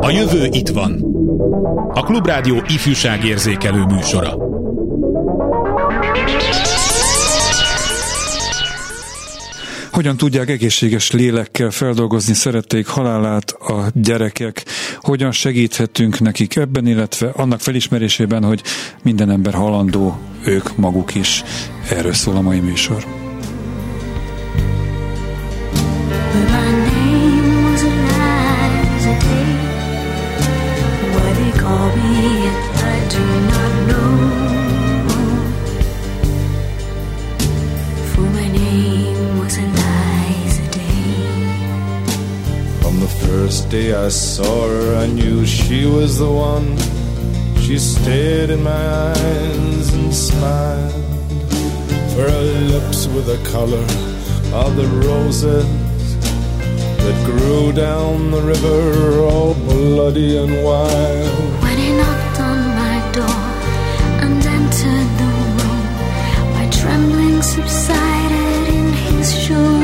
A jövő itt van. A Klubrádió ifjúságérzékelő műsora. Hogyan tudják egészséges lélekkel feldolgozni szerették halálát a gyerekek? Hogyan segíthetünk nekik ebben, illetve annak felismerésében, hogy minden ember halandó, ők maguk is. Erről szól a mai műsor. First day I saw her, I knew she was the one. She stared in my eyes and smiled. For her lips were the color of the roses that grew down the river, all bloody and wild. When he knocked on my door and entered the room, my trembling subsided in his sure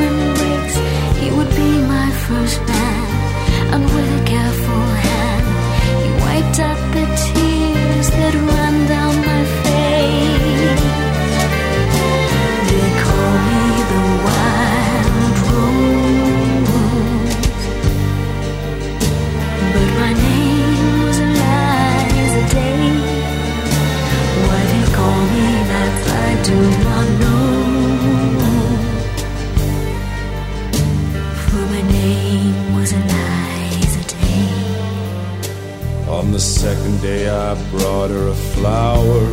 second day, I brought her a flower.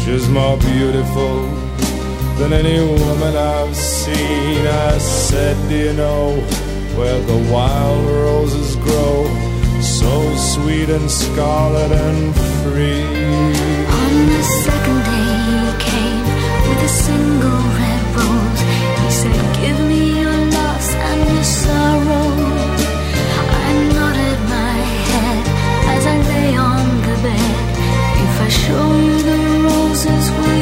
She's more beautiful than any woman I've seen. I said, Do you know where the wild roses grow? So sweet and scarlet and free. On the second day he came with a single red rose. He said, Give me your loss and your sorrow. Show you the roses, will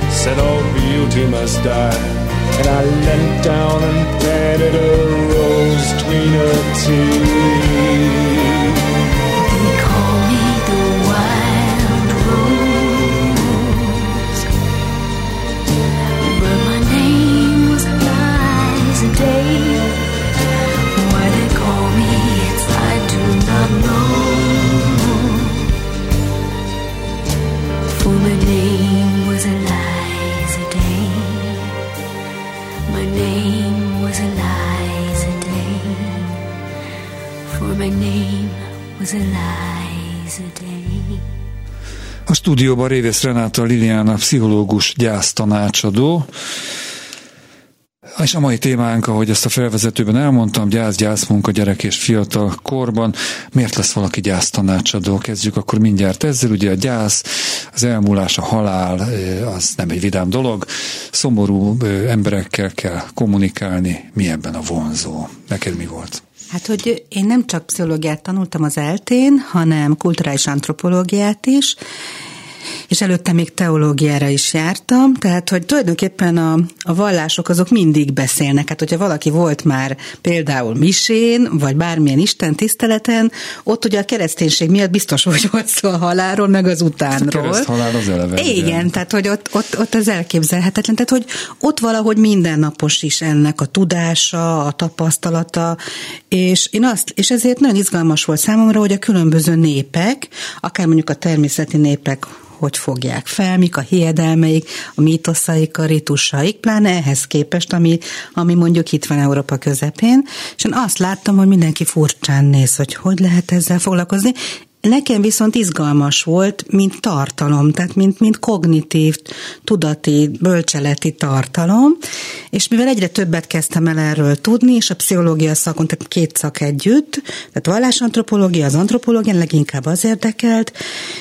Said all beauty must die. And I leant down Stúdióban Révész Renáta Liliana, pszichológus, gyásztanácsadó. És a mai témánk, ahogy ezt a felvezetőben elmondtam, gyász, gyászmunka, gyerek és fiatal korban. Miért lesz valaki gyásztanácsadó? Kezdjük akkor mindjárt ezzel. Ugye a gyász, az elmúlás, a halál, az nem egy vidám dolog. Szomorú emberekkel kell kommunikálni. Mi ebben a vonzó? Neked mi volt? Hát, hogy én nem csak pszichológiát tanultam az eltén, hanem kulturális antropológiát is, és előtte még teológiára is jártam, tehát hogy tulajdonképpen a, a vallások azok mindig beszélnek. Hát hogyha valaki volt már például misén, vagy bármilyen Isten tiszteleten, ott ugye a kereszténység miatt biztos, hogy volt szó a halálról, meg az utánról. A halál az eleve. Igen, igen, tehát hogy ott, ott, ott az elképzelhetetlen, tehát hogy ott valahogy mindennapos is ennek a tudása, a tapasztalata, és én azt, és ezért nagyon izgalmas volt számomra, hogy a különböző népek, akár mondjuk a természeti népek hogy fogják fel, mik a hiedelmeik, a mítoszaik, a ritusaik, pláne ehhez képest, ami, ami mondjuk itt van Európa közepén, és én azt láttam, hogy mindenki furcsán néz, hogy hogy lehet ezzel foglalkozni, Nekem viszont izgalmas volt, mint tartalom, tehát mint, mint kognitív, tudati, bölcseleti tartalom, és mivel egyre többet kezdtem el erről tudni, és a pszichológia szakon, tehát két szak együtt, tehát vallásantropológia, az antropológia leginkább az érdekelt,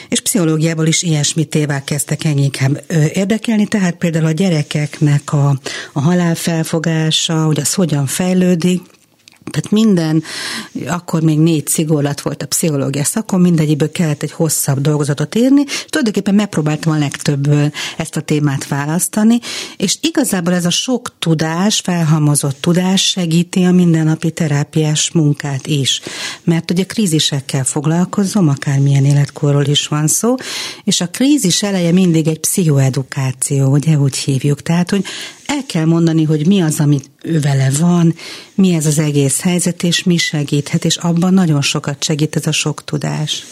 és pszichológiából is ilyesmi tévák kezdtek inkább érdekelni, tehát például a gyerekeknek a, a halálfelfogása, hogy az hogyan fejlődik, tehát minden, akkor még négy szigorlat volt a pszichológia szakon, mindegyiből kellett egy hosszabb dolgozatot írni, és tulajdonképpen megpróbáltam a legtöbbből ezt a témát választani, és igazából ez a sok tudás, felhalmozott tudás segíti a mindennapi terápiás munkát is. Mert ugye krízisekkel foglalkozom, akármilyen életkorról is van szó, és a krízis eleje mindig egy pszichoedukáció, ugye úgy hívjuk. Tehát, hogy el kell mondani, hogy mi az, amit ő vele van, mi ez az egész helyzet, és mi segíthet, és abban nagyon sokat segít ez a sok tudás.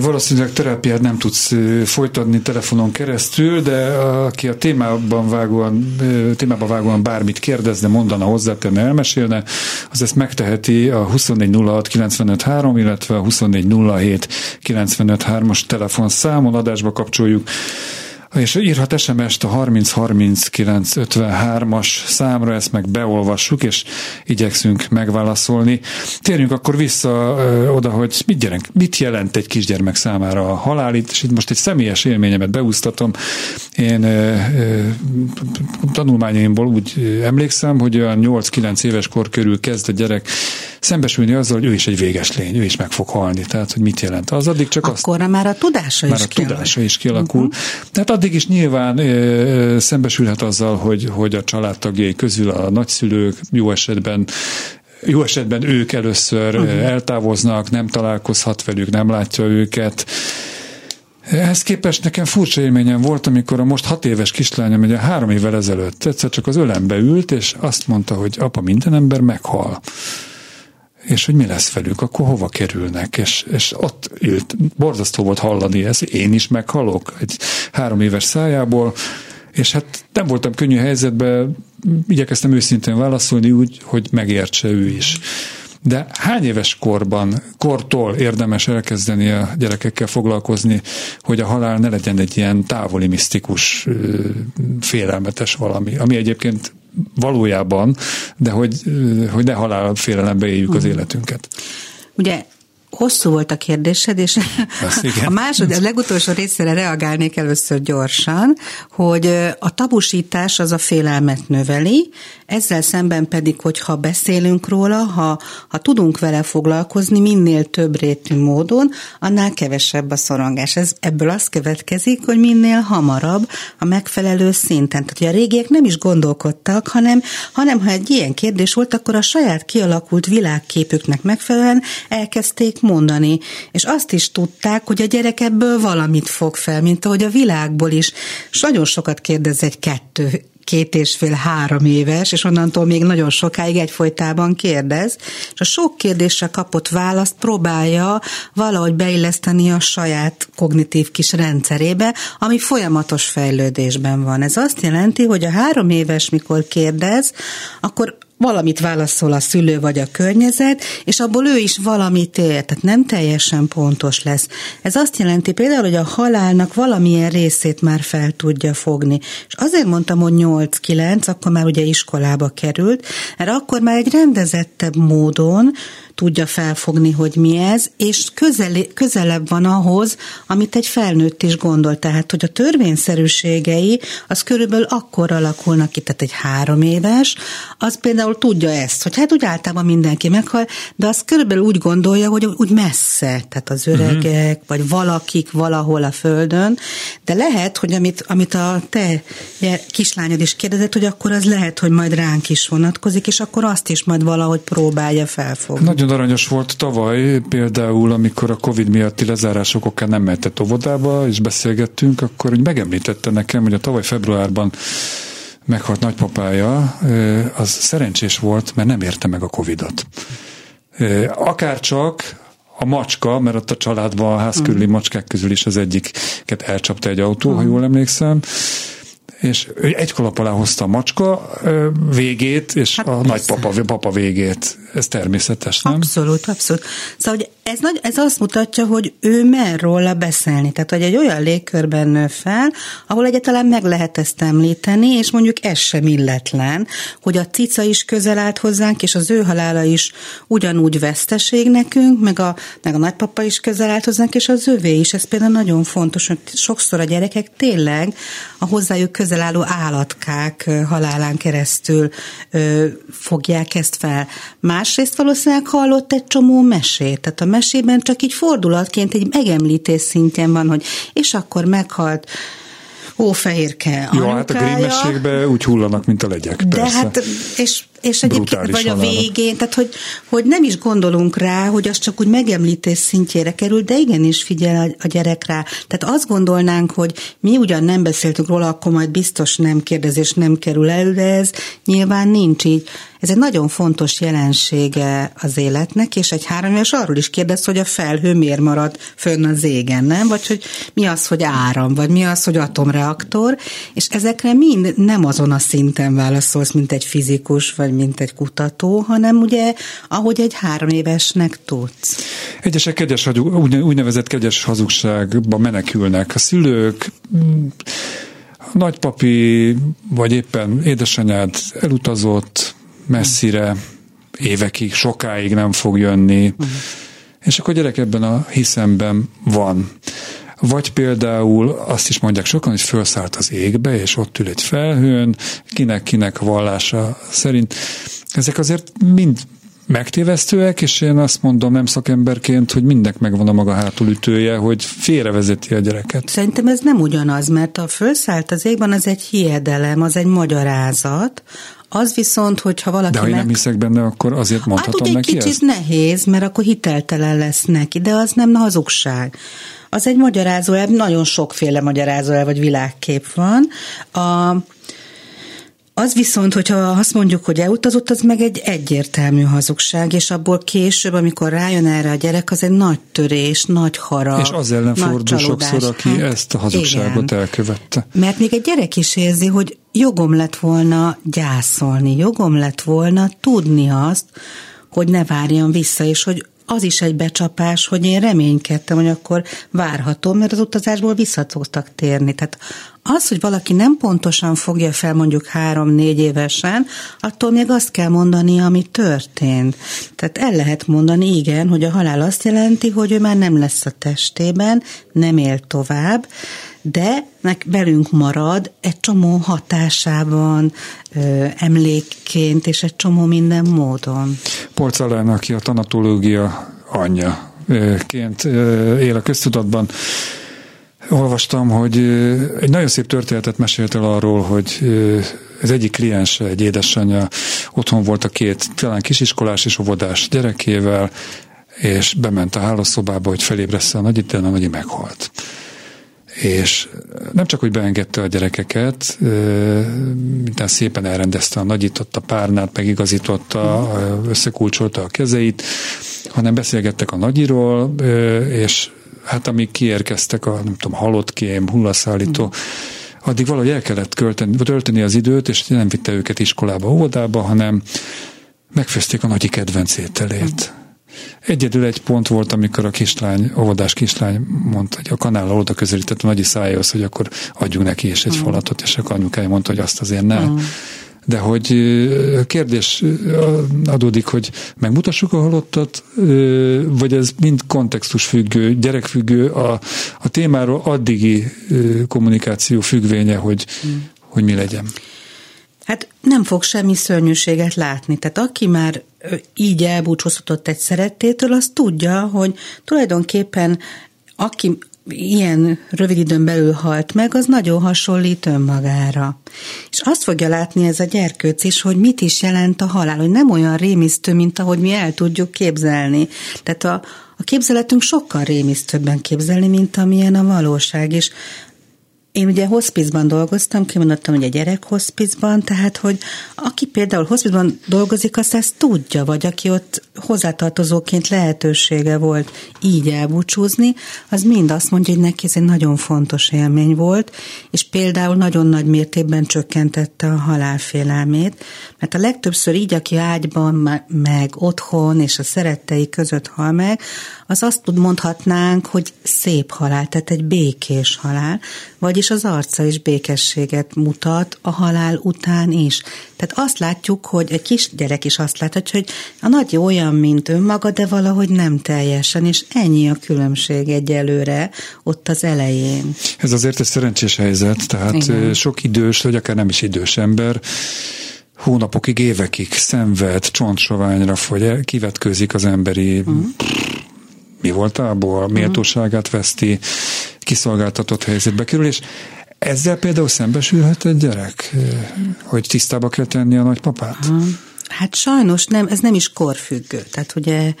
Valószínűleg terápiát nem tudsz folytatni telefonon keresztül, de aki a témában vágóan, témában vágóan bármit kérdezne, mondana, hozzátenne, elmesélne, az ezt megteheti a 2406 953, illetve a 2407 953-as telefonszámon, adásba kapcsoljuk és írhat SMS-t a 303953-as számra, ezt meg beolvassuk, és igyekszünk megválaszolni. Térjünk akkor vissza ö, oda, hogy mit, gyerek, mit jelent egy kisgyermek számára a halál, és itt most egy személyes élményemet beúsztatom. Én ö, ö, tanulmányaimból úgy emlékszem, hogy a 8-9 éves kor körül kezd a gyerek szembesülni azzal, hogy ő is egy véges lény, ő is meg fog halni. Tehát, hogy mit jelent az, addig csak Akkor már a tudása már is a tudása is kialakul. Uh-huh. Tehát addig is nyilván ö, szembesülhet azzal, hogy, hogy a családtagjai közül a nagyszülők jó esetben jó esetben ők először uh-huh. eltávoznak, nem találkozhat velük, nem látja őket, ehhez képest nekem furcsa élményem volt, amikor a most hat éves kislányom, ugye három évvel ezelőtt egyszer csak az ölembe ült, és azt mondta, hogy apa, minden ember meghal és hogy mi lesz velük, akkor hova kerülnek, és, és ott ült, borzasztó volt hallani ezt, én is meghalok egy három éves szájából, és hát nem voltam könnyű helyzetben, igyekeztem őszintén válaszolni úgy, hogy megértse ő is. De hány éves korban, kortól érdemes elkezdeni a gyerekekkel foglalkozni, hogy a halál ne legyen egy ilyen távoli, misztikus, félelmetes valami, ami egyébként valójában, de hogy, hogy ne halálfélelembe éljük az hmm. életünket. Ugye hosszú volt a kérdésed, és a második, a legutolsó részére reagálnék először gyorsan, hogy a tabusítás az a félelmet növeli, ezzel szemben pedig, hogy ha beszélünk róla, ha, ha tudunk vele foglalkozni minél több rétű módon, annál kevesebb a szorongás. Ez, ebből az következik, hogy minél hamarabb a megfelelő szinten. Tehát, hogy a régiek nem is gondolkodtak, hanem, hanem ha egy ilyen kérdés volt, akkor a saját kialakult világképüknek megfelelően elkezdték mondani. És azt is tudták, hogy a gyerek ebből valamit fog fel, mint ahogy a világból is. És nagyon sokat kérdez egy kettő két és fél, három éves, és onnantól még nagyon sokáig egyfolytában kérdez, és a sok kérdésre kapott választ próbálja valahogy beilleszteni a saját kognitív kis rendszerébe, ami folyamatos fejlődésben van. Ez azt jelenti, hogy a három éves, mikor kérdez, akkor valamit válaszol a szülő vagy a környezet, és abból ő is valamit ér, tehát nem teljesen pontos lesz. Ez azt jelenti például, hogy a halálnak valamilyen részét már fel tudja fogni. És azért mondtam, hogy 8-9, akkor már ugye iskolába került, mert akkor már egy rendezettebb módon tudja felfogni, hogy mi ez, és közel, közelebb van ahhoz, amit egy felnőtt is gondol. Tehát, hogy a törvényszerűségei az körülbelül akkor alakulnak ki, tehát egy három éves, az például tudja ezt, hogy hát úgy általában mindenki meghal, de azt körülbelül úgy gondolja, hogy úgy messze, tehát az öregek, uh-huh. vagy valakik valahol a földön, de lehet, hogy amit, amit a te kislányod is kérdezett, hogy akkor az lehet, hogy majd ránk is vonatkozik, és akkor azt is majd valahogy próbálja felfogni. Nagyon aranyos volt tavaly, például, amikor a Covid miatti lezárások okán nem mehetett óvodába, és beszélgettünk, akkor hogy megemlítette nekem, hogy a tavaly februárban meghalt nagypapája, az szerencsés volt, mert nem érte meg a Covidot. Akár csak a macska, mert ott a családban a ház körüli macskák közül is az egyiket elcsapta egy autó, ha jól emlékszem, és ő egy kalap alá hozta a macska végét, és hát a persze. nagypapa papa végét. Ez természetes, nem? Abszolút, abszolút. Szóval hogy ez, nagy, ez azt mutatja, hogy ő mer róla beszélni. Tehát, hogy egy olyan légkörben nő fel, ahol egyáltalán meg lehet ezt említeni, és mondjuk ez sem illetlen, hogy a cica is közel állt hozzánk, és az ő halála is ugyanúgy veszteség nekünk, meg a, meg a nagypapa is közel állt hozzánk, és az övé is. Ez például nagyon fontos, hogy sokszor a gyerekek tényleg a hozzájuk közel álló állatkák halálán keresztül ö, fogják ezt fel. Másrészt valószínűleg hallott egy csomó mesét, tehát a mesében csak így fordulatként egy megemlítés szintjén van, hogy és akkor meghalt Ófehérke Jó, hát a Grimm úgy hullanak, mint a legyek, De persze. hát, és és egyébként vagy a végén, tehát hogy, hogy nem is gondolunk rá, hogy az csak úgy megemlítés szintjére kerül, de igenis figyel a gyerek rá. Tehát azt gondolnánk, hogy mi ugyan nem beszéltünk róla, akkor majd biztos nem kérdezés nem kerül elő, de ez nyilván nincs így. Ez egy nagyon fontos jelensége az életnek, és egy három éves arról is kérdez, hogy a felhő miért marad fönn az égen, nem? Vagy hogy mi az, hogy áram, vagy mi az, hogy atomreaktor, és ezekre mind nem azon a szinten válaszolsz, mint egy fizikus, vagy mint egy kutató, hanem ugye, ahogy egy három évesnek tudsz. Egyesek kegyes, úgynevezett kegyes hazugságba menekülnek. A szülők, a nagypapi, vagy éppen édesanyád elutazott messzire, évekig, sokáig nem fog jönni, uh-huh. és akkor a gyerek ebben a hiszemben van. Vagy például azt is mondják sokan, hogy felszállt az égbe, és ott ül egy felhőn, kinek-kinek vallása szerint. Ezek azért mind megtévesztőek, és én azt mondom nem szakemberként, hogy mindnek megvan a maga hátulütője, hogy félrevezeti a gyereket. Szerintem ez nem ugyanaz, mert a felszállt az égben az egy hiedelem, az egy magyarázat, az viszont, hogyha valaki De ha én meg... nem hiszek benne, akkor azért mondhatom hát, ugye neki kicsit ezt? nehéz, mert akkor hiteltelen lesz neki, de az nem hazugság az egy magyarázóelv, nagyon sokféle magyarázóelv vagy világkép van. A, az viszont, hogyha azt mondjuk, hogy elutazott, az meg egy egyértelmű hazugság, és abból később, amikor rájön erre a gyerek, az egy nagy törés, nagy harag. És az ellen fordul sokszor, aki hát, ezt a hazugságot igen. elkövette. Mert még egy gyerek is érzi, hogy jogom lett volna gyászolni, jogom lett volna tudni azt, hogy ne várjon vissza, és hogy az is egy becsapás, hogy én reménykedtem, hogy akkor várhatom, mert az utazásból vissza tudtak térni. Tehát az, hogy valaki nem pontosan fogja fel mondjuk három-négy évesen, attól még azt kell mondani, ami történt. Tehát el lehet mondani, igen, hogy a halál azt jelenti, hogy ő már nem lesz a testében, nem él tovább, de meg velünk marad egy csomó hatásában, emlékként, és egy csomó minden módon. Polcalán, aki a tanatológia anyja ként él a köztudatban, olvastam, hogy egy nagyon szép történetet mesélt el arról, hogy az egyik kliens, egy édesanyja, otthon volt a két, talán kisiskolás és óvodás gyerekével, és bement a hálószobába, hogy felébressze a nagyit, de a nagyi meghalt és nem csak, hogy beengedte a gyerekeket, mintán szépen elrendezte a nagyította párnát, megigazította, összekulcsolta a kezeit, hanem beszélgettek a nagyiról, és hát amíg kiérkeztek a, nem tudom, halott kém, hullaszállító, addig valahogy el kellett költeni, tölteni az időt, és nem vitte őket iskolába, óvodába, hanem megfőzték a nagyi kedvenc ételét. Egyedül egy pont volt, amikor a kislány, óvodás kislány mondta, hogy a kanállal oda közelített a nagyi szájához, hogy akkor adjunk neki is egy mm. falatot, és akkor anyukája mondta, hogy azt azért ne. Mm. De hogy kérdés adódik, hogy megmutassuk a halottat, vagy ez mind kontextus függő, gyerekfüggő, a, a témáról addigi kommunikáció függvénye, hogy, mm. hogy mi legyen. Hát nem fog semmi szörnyűséget látni. Tehát aki már így elbúcsúzhatott egy szerettétől, az tudja, hogy tulajdonképpen aki ilyen rövid időn belül halt meg, az nagyon hasonlít önmagára. És azt fogja látni ez a gyerkőc is, hogy mit is jelent a halál, hogy nem olyan rémisztő, mint ahogy mi el tudjuk képzelni. Tehát a, a képzeletünk sokkal rémisztőbben képzelni, mint amilyen a valóság, és én ugye hospizban dolgoztam, kimondottam, hogy a gyerek hospizban, tehát, hogy aki például hospizban dolgozik, azt ezt tudja, vagy aki ott hozzátartozóként lehetősége volt így elbúcsúzni, az mind azt mondja, hogy neki ez egy nagyon fontos élmény volt, és például nagyon nagy mértékben csökkentette a halálfélelmét, mert a legtöbbször így, aki ágyban, meg otthon és a szerettei között hal meg, az azt mondhatnánk, hogy szép halál, tehát egy békés halál, vagyis az arca is békességet mutat a halál után is. Tehát azt látjuk, hogy egy kis gyerek is azt láthatja, hogy a nagy olyan, mint önmaga, de valahogy nem teljesen, és ennyi a különbség egyelőre ott az elején. Ez azért egy szerencsés helyzet, tehát Igen. sok idős, vagy akár nem is idős ember, hónapokig, évekig szenved, csontsoványra fogy, kivetkőzik az emberi uh-huh mi voltából, méltóságát veszti, kiszolgáltatott helyzetbe kerül, és ezzel például szembesülhet egy gyerek, hogy tisztába kell tenni a nagypapát? Hát sajnos nem, ez nem is korfüggő. Tehát ugye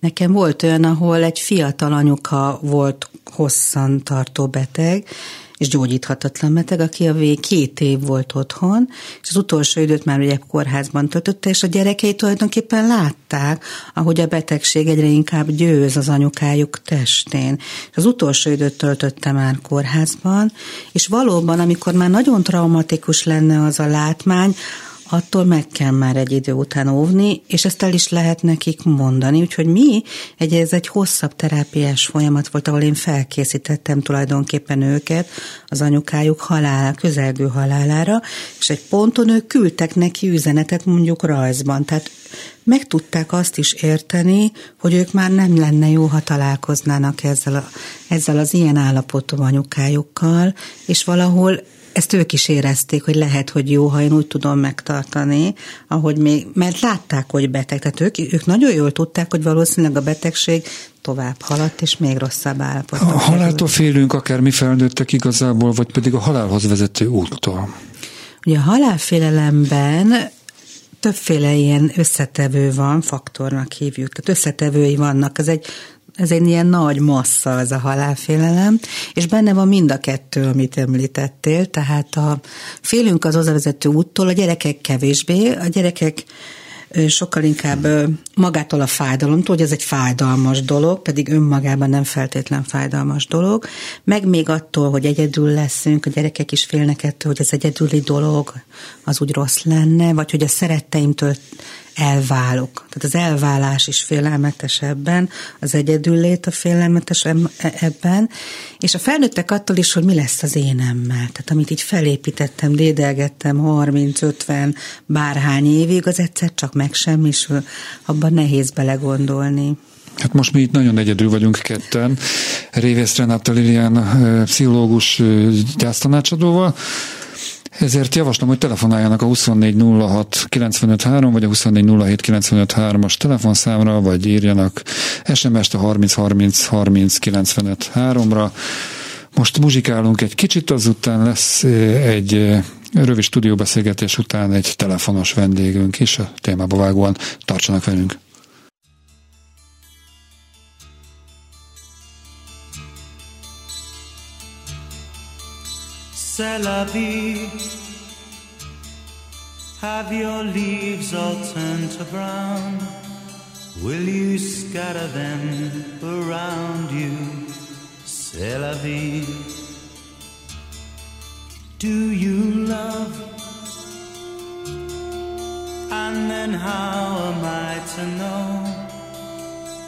nekem volt olyan, ahol egy fiatal anyuka volt hosszan tartó beteg, és gyógyíthatatlan beteg, aki a vég két év volt otthon, és az utolsó időt már ugye kórházban töltötte, és a gyerekei tulajdonképpen látták, ahogy a betegség egyre inkább győz az anyukájuk testén. És az utolsó időt töltötte már kórházban, és valóban, amikor már nagyon traumatikus lenne az a látmány, attól meg kell már egy idő után óvni, és ezt el is lehet nekik mondani. Úgyhogy mi, egy, ez egy hosszabb terápiás folyamat volt, ahol én felkészítettem tulajdonképpen őket az anyukájuk halál, közelgő halálára, és egy ponton ők küldtek neki üzenetet mondjuk rajzban. Tehát meg tudták azt is érteni, hogy ők már nem lenne jó, ha találkoznának ezzel, a, ezzel az ilyen állapotú anyukájukkal, és valahol ezt ők is érezték, hogy lehet, hogy jó, ha én úgy tudom megtartani, ahogy még, mert látták, hogy beteg. Tehát ők, ők nagyon jól tudták, hogy valószínűleg a betegség tovább haladt, és még rosszabb állapot. A haláltól félünk, akár mi felnőttek igazából, vagy pedig a halálhoz vezető úttól? Ugye a halálfélelemben többféle ilyen összetevő van, faktornak hívjuk, tehát összetevői vannak. Ez egy ez egy ilyen nagy massza az a halálfélelem, és benne van mind a kettő, amit említettél, tehát a félünk az vezető úttól, a gyerekek kevésbé, a gyerekek sokkal inkább magától a fájdalomtól, hogy ez egy fájdalmas dolog, pedig önmagában nem feltétlen fájdalmas dolog, meg még attól, hogy egyedül leszünk, a gyerekek is félnek ettől, hogy ez egyedüli dolog, az úgy rossz lenne, vagy hogy a szeretteimtől elválok. Tehát az elválás is félelmetes ebben, az egyedüllét a félelmetes e- ebben, és a felnőttek attól is, hogy mi lesz az énemmel. Tehát amit így felépítettem, dédelgettem 30-50 bárhány évig, az egyszer csak megsemmisül, abban nehéz belegondolni. Hát most mi itt nagyon egyedül vagyunk ketten, Révész Renata Lilian pszichológus gyásztanácsadóval, ezért javaslom, hogy telefonáljanak a 2406 953 vagy a 2407 953 as telefonszámra, vagy írjanak SMS-t a 30 30 30 95 3-ra. Most muzsikálunk egy kicsit, azután lesz egy rövid stúdióbeszélgetés után egy telefonos vendégünk is, a témába vágóan tartsanak velünk. C'est la vie. Have your leaves all turned to brown? Will you scatter them around you? C'est la vie. Do you love? And then how am I to know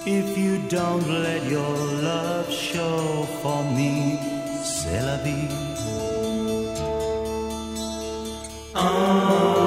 if you don't let your love show for me? C'est la vie. Who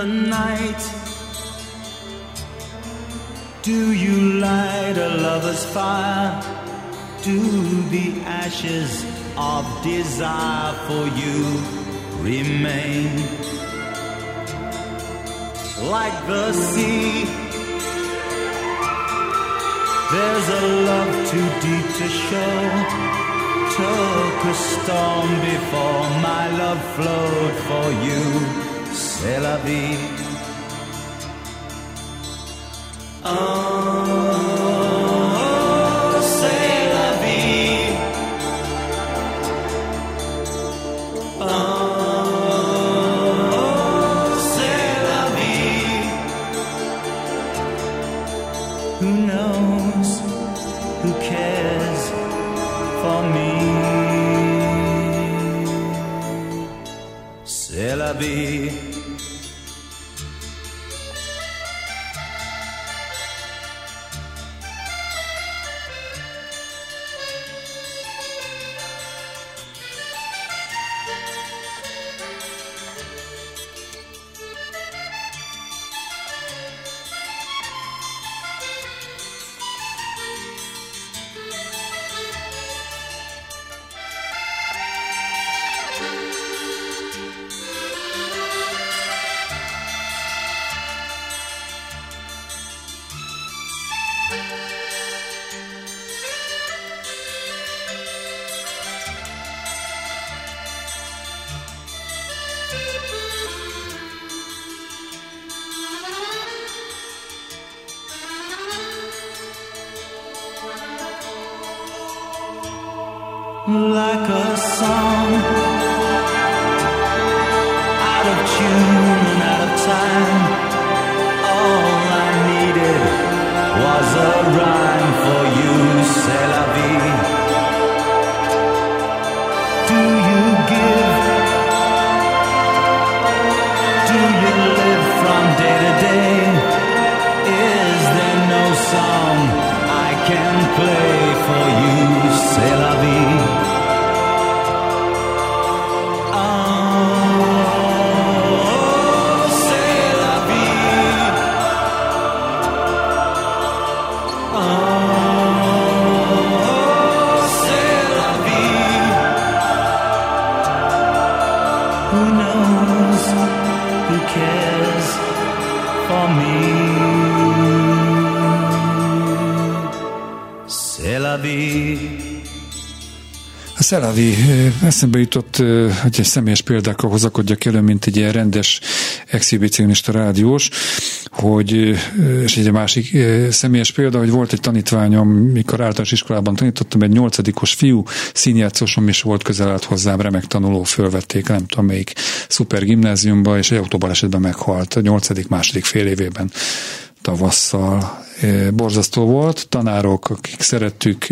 the night, do you light a lover's fire? Do the ashes of desire for you remain? Like the sea, there's a love too deep to show. Took a storm before my love flowed for you. C'est la vie. Oh, c'est Who knows? Who cares for me? A Szelavi eszembe jutott, hogy egy személyes példákkal hozakodjak elő, mint egy ilyen rendes exhibicionista rádiós, hogy, és egy másik személyes példa, hogy volt egy tanítványom, mikor általános iskolában tanítottam, egy nyolcadikos fiú, színjátszósom is volt, közel állt hozzám, remek tanuló, fölvették, nem tudom melyik szuper gimnáziumba, és egy autóbalesetben meghalt a nyolcadik, második fél évében tavasszal. Borzasztó volt, tanárok, akik szerettük,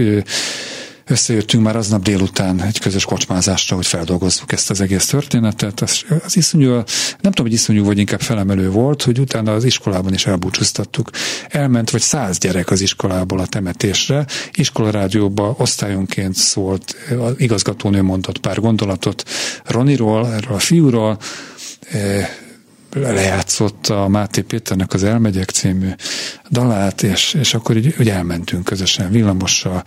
összejöttünk már aznap délután egy közös kocsmázásra, hogy feldolgozzuk ezt az egész történetet. Az, az iszonyú, nem tudom, hogy iszonyú vagy inkább felemelő volt, hogy utána az iskolában is elbúcsúztattuk. Elment vagy száz gyerek az iskolából a temetésre, iskolarádióba osztályonként szólt, az igazgatónő mondott pár gondolatot Roniról, erről a fiúról, lejátszott a Máté Péternek az Elmegyek című dalát, és, és akkor így, úgy elmentünk közösen villamossal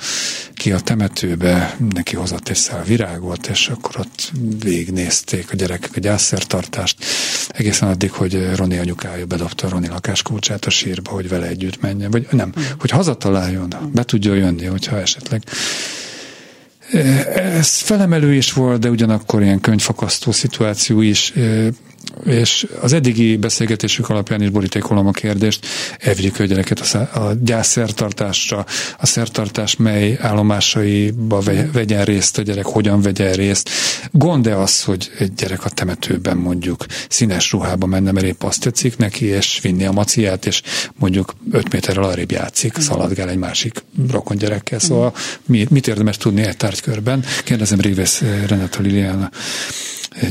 ki a temetőbe, neki hozott egy szál virágot, és akkor ott végignézték a gyerekek a gyászszertartást, egészen addig, hogy Roni anyukája bedobta a Roni lakáskulcsát a sírba, hogy vele együtt menjen, vagy nem, hogy hazataláljon, be tudja jönni, hogyha esetleg. Ez felemelő is volt, de ugyanakkor ilyen könyvfakasztó szituáció is, és az eddigi beszélgetésük alapján is borítékolom a kérdést, elvigyük a gyereket a, a gyászszertartásra, a szertartás mely állomásaiba vegyen részt a gyerek, hogyan vegyen részt. Gond-e az, hogy egy gyerek a temetőben mondjuk színes ruhába menne, mert épp azt tetszik neki, és vinni a maciát, és mondjuk 5 méterrel arrébb játszik, szaladgál egy másik rokon gyerekkel. Szóval mit érdemes tudni egy tárgykörben? Kérdezem Révész Renata Liliana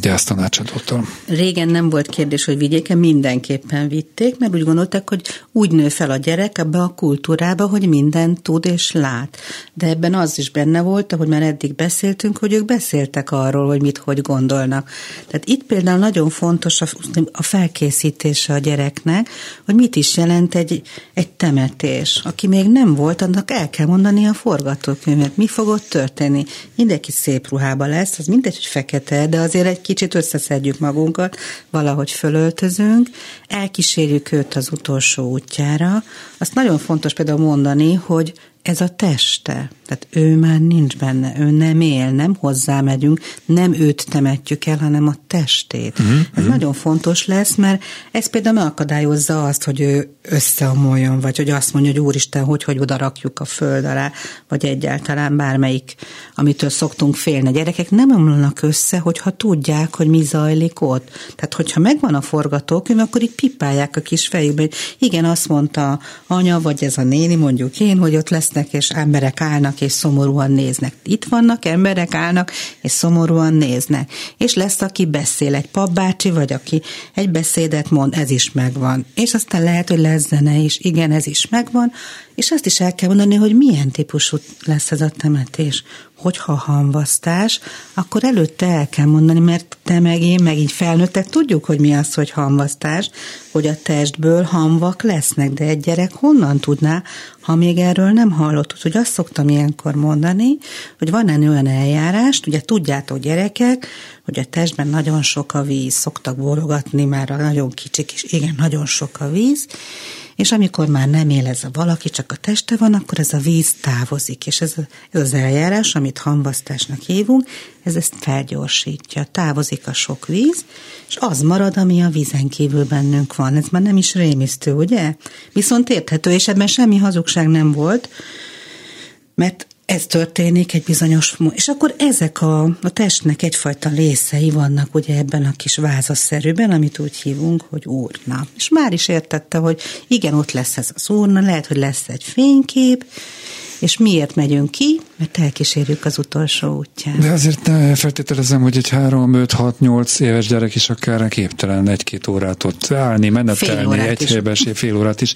gyásztanácsadótól. Régen nem volt kérdés, hogy vigyék-e, mindenképpen vitték, mert úgy gondolták, hogy úgy nő fel a gyerek ebbe a kultúrába, hogy mindent tud és lát. De ebben az is benne volt, ahogy már eddig beszéltünk, hogy ők beszéltek arról, hogy mit, hogy gondolnak. Tehát itt például nagyon fontos a, a felkészítése a gyereknek, hogy mit is jelent egy, egy temetés. Aki még nem volt, annak el kell mondani a forgatókönyvet. Mi fog ott történni? Mindenki szép ruhába lesz, az mindegy, hogy fekete, de azért egy kicsit összeszedjük magunkat, valahogy fölöltözünk, elkísérjük őt az utolsó útjára. Azt nagyon fontos például mondani, hogy ez a teste. Tehát ő már nincs benne, ő nem él, nem hozzá megyünk, nem őt temetjük el, hanem a testét. Uh-huh, ez uh-huh. nagyon fontos lesz, mert ez például megakadályozza azt, hogy ő összeomoljon, vagy hogy azt mondja, hogy úristen, hogy, hogy oda rakjuk a föld alá, vagy egyáltalán bármelyik, amitől szoktunk félni. A gyerekek nem omlanak össze, hogyha tudják, hogy mi zajlik ott. Tehát, hogyha megvan a forgatókönyv, akkor itt pipálják a kis fejükbe, hogy igen, azt mondta anya, vagy ez a néni, mondjuk én, hogy ott lesznek, és emberek állnak, és szomorúan néznek. Itt vannak, emberek állnak, és szomorúan néznek. És lesz, aki beszél, egy papbácsi, vagy aki egy beszédet mond, ez is megvan. És aztán lehet, hogy lesz zene is, igen, ez is megvan, és azt is el kell mondani, hogy milyen típusú lesz ez a temetés. Hogyha hamvasztás, akkor előtte el kell mondani, mert te meg én, meg így felnőttek tudjuk, hogy mi az, hogy hamvasztás, hogy a testből hamvak lesznek, de egy gyerek honnan tudná, ha még erről nem hallott. Hogy azt szoktam ilyenkor mondani, hogy van egy olyan eljárás, ugye tudjátok gyerekek, hogy a testben nagyon sok a víz, szoktak bólogatni már a nagyon kicsik is, igen, nagyon sok a víz, és amikor már nem él ez a valaki, csak a teste van, akkor ez a víz távozik, és ez, ez az eljárás, amit hamvasztásnak hívunk, ez ezt felgyorsítja, távozik a sok víz, és az marad, ami a vízen kívül bennünk van. Ez már nem is rémisztő, ugye? Viszont érthető, és ebben semmi hazugság nem volt, mert ez történik egy bizonyos, és akkor ezek a, a testnek egyfajta részei vannak ugye ebben a kis vázaszerűben, amit úgy hívunk, hogy urna. És már is értette, hogy igen, ott lesz ez az urna, lehet, hogy lesz egy fénykép, és miért megyünk ki? Mert elkísérjük az utolsó útján. De azért feltételezem, hogy egy 3, 5, 6, 8 éves gyerek is akár képtelen egy-két órát ott állni, menetelni, egy helybe fél órát is.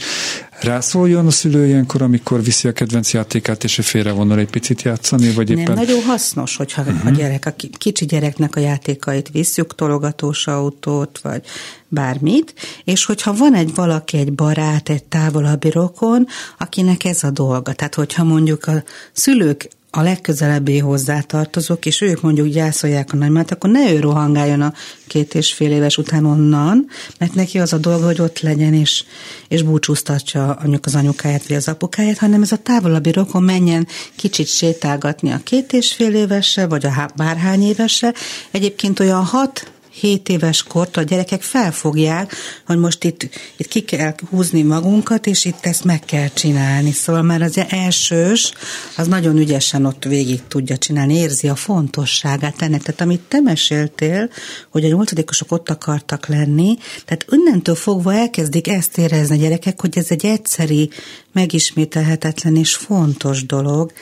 Rászóljon a szülő ilyenkor, amikor viszi a kedvenc játékát, és félrevonul egy picit játszani, vagy éppen... Nem, nagyon hasznos, hogyha uh-huh. a gyerek, a kicsi gyereknek a játékait visszük, tologatós autót, vagy bármit, és hogyha van egy valaki, egy barát, egy távolabbi rokon, akinek ez a dolga. Tehát, hogyha mondjuk a szülők a legközelebbé hozzátartozók, és ők mondjuk gyászolják a nagymát, akkor ne ő rohangáljon a két és fél éves után onnan, mert neki az a dolga, hogy ott legyen, és, és búcsúztatja anyuk az anyukáját, vagy az apukáját, hanem ez a távolabbi rokon menjen kicsit sétálgatni a két és fél évese, vagy a bárhány évese. Egyébként olyan hat 7 éves kort a gyerekek felfogják, hogy most itt, itt ki kell húzni magunkat, és itt ezt meg kell csinálni. Szóval már az elsős, az nagyon ügyesen ott végig tudja csinálni, érzi a fontosságát ennek. Tehát amit te meséltél, hogy a nyolcadikosok ott akartak lenni, tehát önnentől fogva elkezdik ezt érezni a gyerekek, hogy ez egy egyszeri, megismételhetetlen és fontos dolog,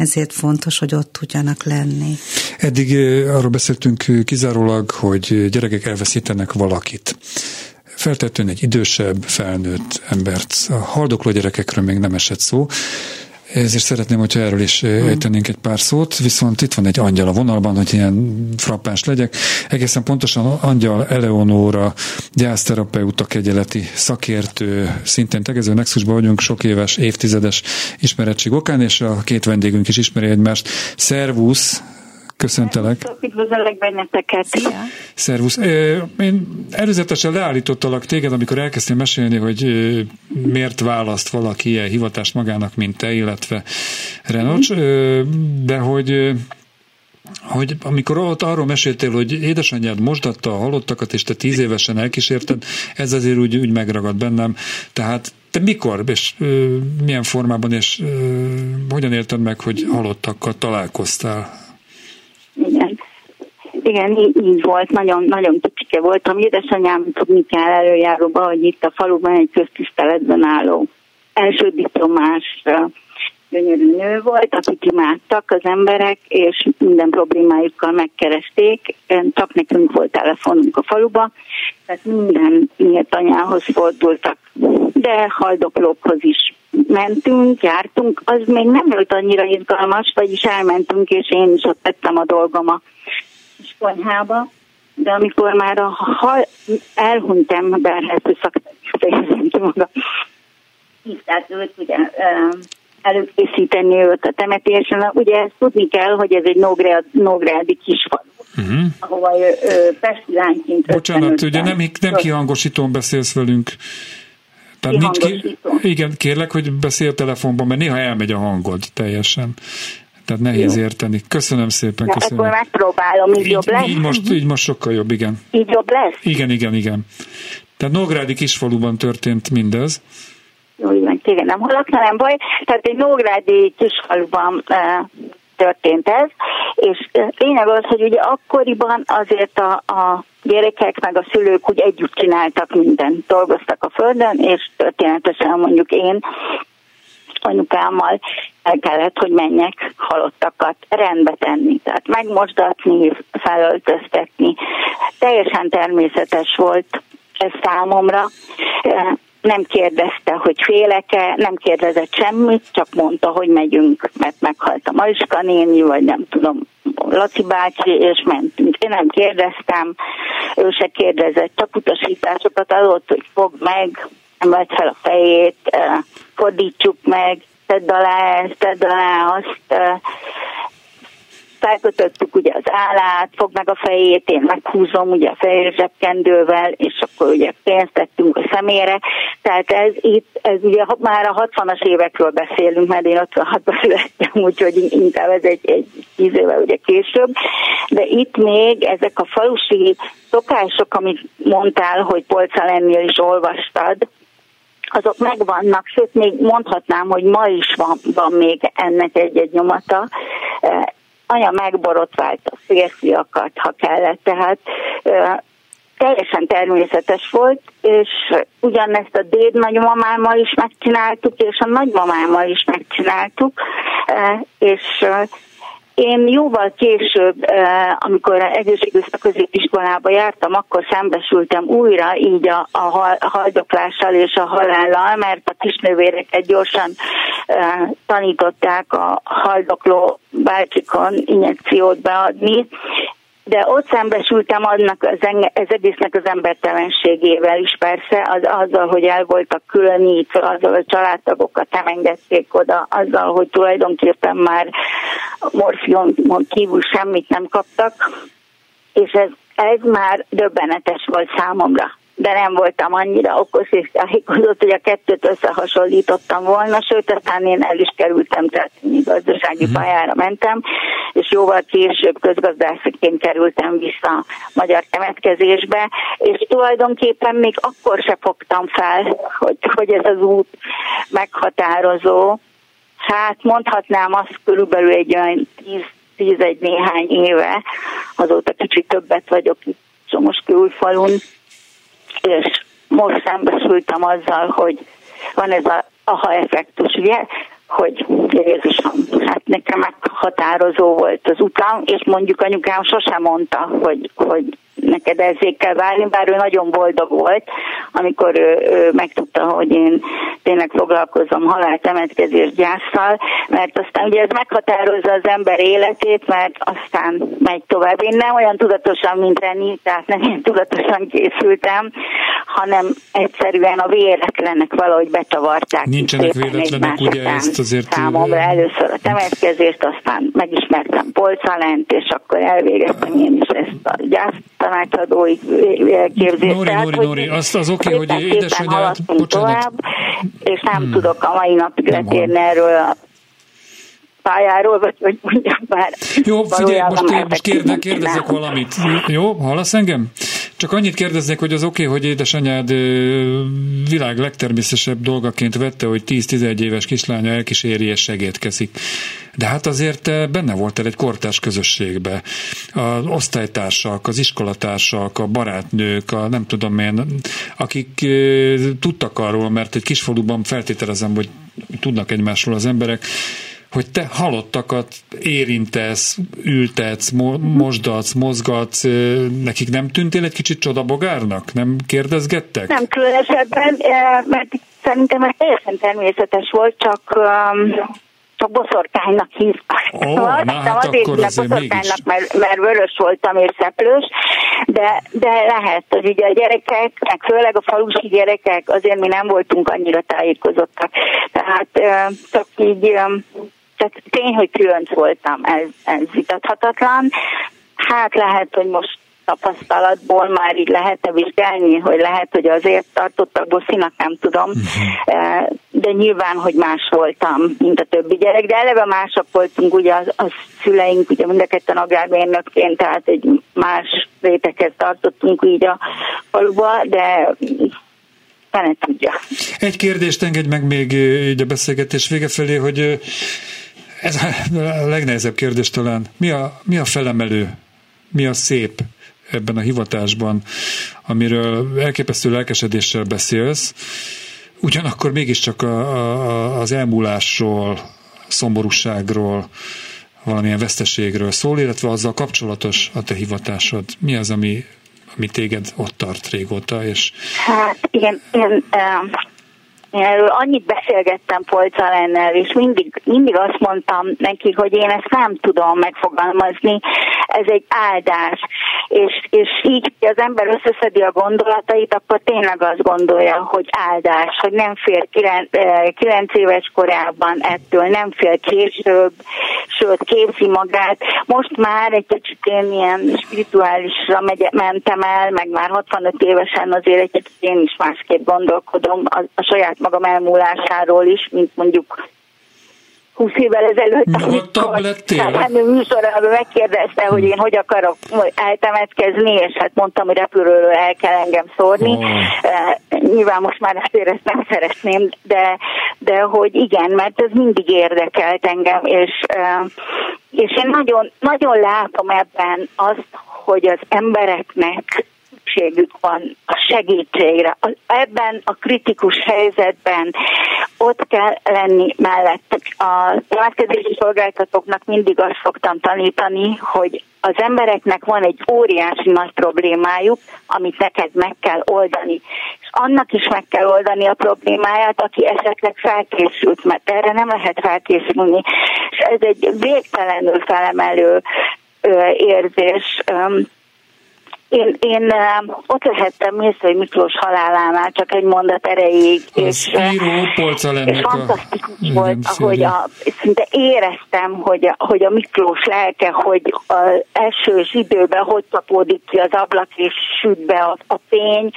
ezért fontos, hogy ott tudjanak lenni. Eddig arról beszéltünk kizárólag, hogy gyerekek elveszítenek valakit feltétlenül egy idősebb, felnőtt embert. A haldokló gyerekekről még nem esett szó, ezért szeretném, hogyha erről is hmm. ejtenénk egy pár szót, viszont itt van egy angyal a vonalban, hogy ilyen frappáns legyek. Egészen pontosan angyal Eleonóra, gyászterapeuta, kegyeleti szakértő, szintén tegező nexusban vagyunk sok éves, évtizedes ismerettség okán, és a két vendégünk is ismeri egymást. Szervusz, Köszöntelek. Üdvözöllek benneteket. Szia. Szervusz. Én előzetesen leállítottalak téged, amikor elkezdtél mesélni, hogy miért választ valaki ilyen hivatást magának, mint te, illetve Renocs, de hogy hogy amikor ott arról meséltél, hogy édesanyád mosdatta a halottakat, és te tíz évesen elkísérted, ez azért úgy, úgy megragad bennem. Tehát te mikor, és ö, milyen formában, és ö, hogyan érted meg, hogy halottakkal találkoztál? Igen. Így volt, nagyon, nagyon kicsike voltam. Édesanyám tudni kell előjáróba, hogy itt a faluban egy köztiszteletben álló első diplomás gyönyörű nő volt, akit imádtak az emberek, és minden problémájukkal megkeresték. Csak nekünk volt telefonunk a faluba, tehát minden miért anyához fordultak. De haldoklókhoz is mentünk, jártunk, az még nem volt annyira izgalmas, vagyis elmentünk, és én is ott tettem a dolgom a konyhába, de amikor már a hal, elhunyt emberhez, fejezem ki maga, hívták őt, ugye, előkészíteni őt a temetésen. Ugye ezt tudni kell, hogy ez egy Nógrád, Nógrádi kisfalu, uh-huh. ahova ő, ő Pesti lányként Bocsánat, ugye nem, nem kihangosítón beszélsz velünk. Tehát nincs ki, igen, kérlek, hogy beszél telefonban, mert néha elmegy a hangod teljesen. Tehát nehéz Jó. érteni. Köszönöm szépen. Na, köszönöm. Akkor megpróbálom, így, így jobb lesz? Így most, így most sokkal jobb, igen. Így jobb lesz? Igen, igen, igen. Tehát Nógrádi kisfaluban történt mindez. Jó, igen, nem hallak, nem baj. Tehát egy Nógrádi kisfaluban uh, történt ez, és lényeg az, hogy ugye akkoriban azért a, a gyerekek meg a szülők úgy együtt csináltak mindent, dolgoztak a földön, és történetesen mondjuk én anyukámmal el kellett, hogy menjek halottakat rendbe tenni, tehát megmosdatni, felöltöztetni. Teljesen természetes volt ez számomra. Nem kérdezte, hogy féleke, nem kérdezett semmit, csak mondta, hogy megyünk, mert meghalt a Mariska néni, vagy nem tudom, Laci bácsi, és mentünk. Én nem kérdeztem, ő se kérdezett, csak utasításokat adott, hogy fog meg, emelt fel a fejét, fordítsuk meg, tedd alá ezt, tedd alá azt, felkötöttük ugye az állát, fog meg a fejét, én meghúzom ugye a fejérzsebkendővel, és akkor ugye pénzt tettünk a szemére. Tehát ez itt, ez ugye már a 60-as évekről beszélünk, mert én 56-ban születtem, úgyhogy inkább ez egy, egy tíz éve ugye később. De itt még ezek a falusi szokások, amit mondtál, hogy polca lennél is olvastad, azok megvannak, sőt még mondhatnám, hogy ma is van, van még ennek egy-egy nyomata. Anya megborotvált a férfiakat, ha kellett, tehát teljesen természetes volt, és ugyanezt a déd nagymamámmal is megcsináltuk, és a nagymamámmal is megcsináltuk, és én jóval később, eh, amikor egészségügyi középiskolába jártam, akkor szembesültem újra így a, a haldoklással és a halállal, mert a kisnővéreket gyorsan eh, tanították a haldokló bácsikon injekciót beadni, de ott szembesültem annak az, ez egésznek az embertelenségével is persze, az, azzal, hogy el voltak különítve, azzal, hogy családtagokat nem engedték oda, azzal, hogy tulajdonképpen már morfion kívül semmit nem kaptak, és ez, ez már döbbenetes volt számomra de nem voltam annyira okos és tájékozott, hogy a kettőt összehasonlítottam volna, sőt, aztán én el is kerültem, tehát gazdasági uh-huh. pályára mentem, és jóval később közgazdászaként kerültem vissza a magyar temetkezésbe, és tulajdonképpen még akkor se fogtam fel, hogy, hogy ez az út meghatározó. Hát mondhatnám azt körülbelül egy olyan tíz, tíz-egy néhány éve, azóta kicsit többet vagyok itt Somos külfalun, és most szembesültem azzal, hogy van ez a aha effektus, ugye, hogy Jézusom, hát nekem meghatározó volt az utam, és mondjuk anyukám sosem mondta, hogy, hogy neked ezzé kell válni, bár ő nagyon boldog volt, amikor ő, ő megtudta, hogy én tényleg foglalkozom haláltemetkezés gyászsal, mert aztán ugye ez meghatározza az ember életét, mert aztán megy tovább. Én nem olyan tudatosan, mint Reni, tehát nem én tudatosan készültem, hanem egyszerűen a véletlenek valahogy betavarták. Nincsenek véletlenek, ugye ezt azért... Számomra először a temetkezést, aztán megismertem Polcalent, és akkor elvégeztem én is ezt a gyászt tanácsadói képzést. Nori, Tehát, Nori, Nori, azt az oké, okay, hogy édesanyád, Tovább, és nem hmm. tudok a mai napig letérni erről a pályáról, vagy hogy mondjam már. Jó, figyelj, most, én most kérde, kérdezek valamit. Jó, hallasz engem? Csak annyit kérdeznék, hogy az oké, okay, hogy édesanyád világ legtermészetesebb dolgaként vette, hogy 10-11 éves kislánya elkíséri és segítkezik. De hát azért benne voltál egy kortás közösségbe. Az osztálytársak, az iskolatársak, a barátnők, a nem tudom én, akik tudtak arról, mert egy kisfaluban feltételezem, hogy tudnak egymásról az emberek, hogy te halottakat érintesz, ültetsz, mo- mosdatsz, mozgatsz, nekik nem tűntél egy kicsit csodabogárnak? Nem kérdezgettek? Nem különösebben, mert szerintem ez teljesen természetes volt, csak csak boszorkánynak hívtak. Oh, na, hát azért akkor azért boszorkánynak, mert, mert vörös voltam és szeplős, de, de lehet, hogy ugye a gyerekek, meg főleg a falusi gyerekek, azért mi nem voltunk annyira tájékozottak. Tehát csak így tehát tény, hogy különc voltam, ez, ez vitathatatlan. Hát lehet, hogy most tapasztalatból már így lehet-e vizsgálni, hogy lehet, hogy azért tartottak bosszinak, nem tudom, uh-huh. de nyilván, hogy más voltam, mint a többi gyerek, de eleve mások voltunk, ugye az, az szüleink, ugye mind a ketten agrármérnökként, tehát egy más réteghez tartottunk így a faluba, de fene tudja. Egy kérdést engedj meg még így a beszélgetés vége felé, hogy ez a legnehezebb kérdés talán. Mi a, mi a felemelő? Mi a szép ebben a hivatásban, amiről elképesztő lelkesedéssel beszélsz, ugyanakkor mégiscsak a, a, az elmúlásról, szomorúságról, valamilyen veszteségről szól, illetve azzal kapcsolatos a te hivatásod. Mi az, ami, ami téged ott tart régóta? És... Hát igen, én, én erről annyit beszélgettem Polca lennel, és mindig, mindig azt mondtam neki, hogy én ezt nem tudom megfogalmazni, ez egy áldás. És, és így, hogy az ember összeszedi a gondolatait, akkor tényleg azt gondolja, hogy áldás, hogy nem fél kilenc, eh, kilenc éves korában ettől, nem fél később, sőt képzi magát. Most már egy kicsit én ilyen spirituálisra megy, mentem el, meg már 65 évesen azért egy kicsit én is másképp gondolkodom a, a saját magam elmúlásáról is, mint mondjuk 20 évvel ezelőtt, amikor műsorában megkérdezte, hogy én hogy akarok eltemetkezni, és hát mondtam, hogy repülőről el kell engem szórni. Oh. Uh, nyilván most már azért ezt nem szeretném, de, de hogy igen, mert ez mindig érdekelt engem, és, uh, és én nagyon, nagyon látom ebben azt, hogy az embereknek szükségük van a segítségre. Ebben a kritikus helyzetben ott kell lenni mellett. A temetkezési szolgáltatóknak mindig azt szoktam tanítani, hogy az embereknek van egy óriási nagy problémájuk, amit neked meg kell oldani. És annak is meg kell oldani a problémáját, aki esetleg felkészült, mert erre nem lehet felkészülni. És ez egy végtelenül felemelő érzés én, én ott lehettem Mészői Miklós halálánál csak egy mondat erejéig, és, író, és fantasztikus igen, volt, ahogy a, szinte éreztem, hogy a, hogy a Miklós lelke, hogy az esős időben hogy tapódik ki az ablak, és süt be a, a fény,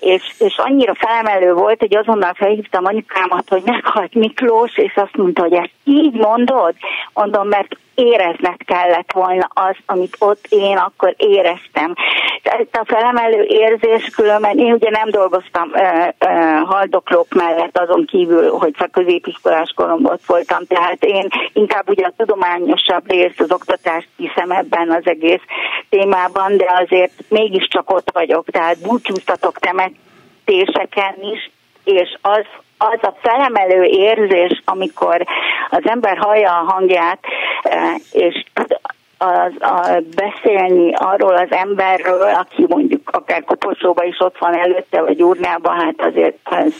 és, és annyira felemelő volt, hogy azonnal felhívtam anyukámat, hogy meghalt Miklós, és azt mondta, hogy ezt így mondod? Mondom, mert érezned kellett volna az, amit ott én akkor éreztem. Ez a felemelő érzés különben, én ugye nem dolgoztam ö, ö, haldoklók mellett azon kívül, hogy középiskolás koromban voltam, tehát én inkább ugye a tudományosabb részt, az oktatást hiszem ebben az egész témában, de azért mégiscsak ott vagyok, tehát búcsúztatok temetéseken is, és az az a felemelő érzés, amikor az ember hallja a hangját, eh, és az, a, beszélni arról az emberről, aki mondjuk akár koporsóba is ott van előtte, vagy urnában, hát azért ez,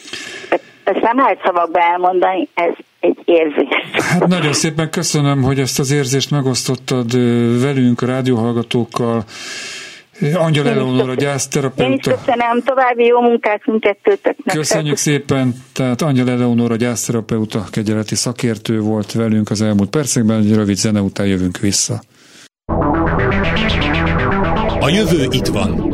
ezt nem lehet szavakba elmondani, ez egy érzés. Hát nagyon szépen köszönöm, hogy ezt az érzést megosztottad velünk, a rádióhallgatókkal. Angyal Eleonor a gyászterapeuta. Én is köszönöm, további jó munkát mindkettőtöknek. Köszönjük szépen, tehát Angyal Eleonor a gyászterapeuta, kegyeleti szakértő volt velünk az elmúlt percekben, egy rövid zene után jövünk vissza. A jövő itt van.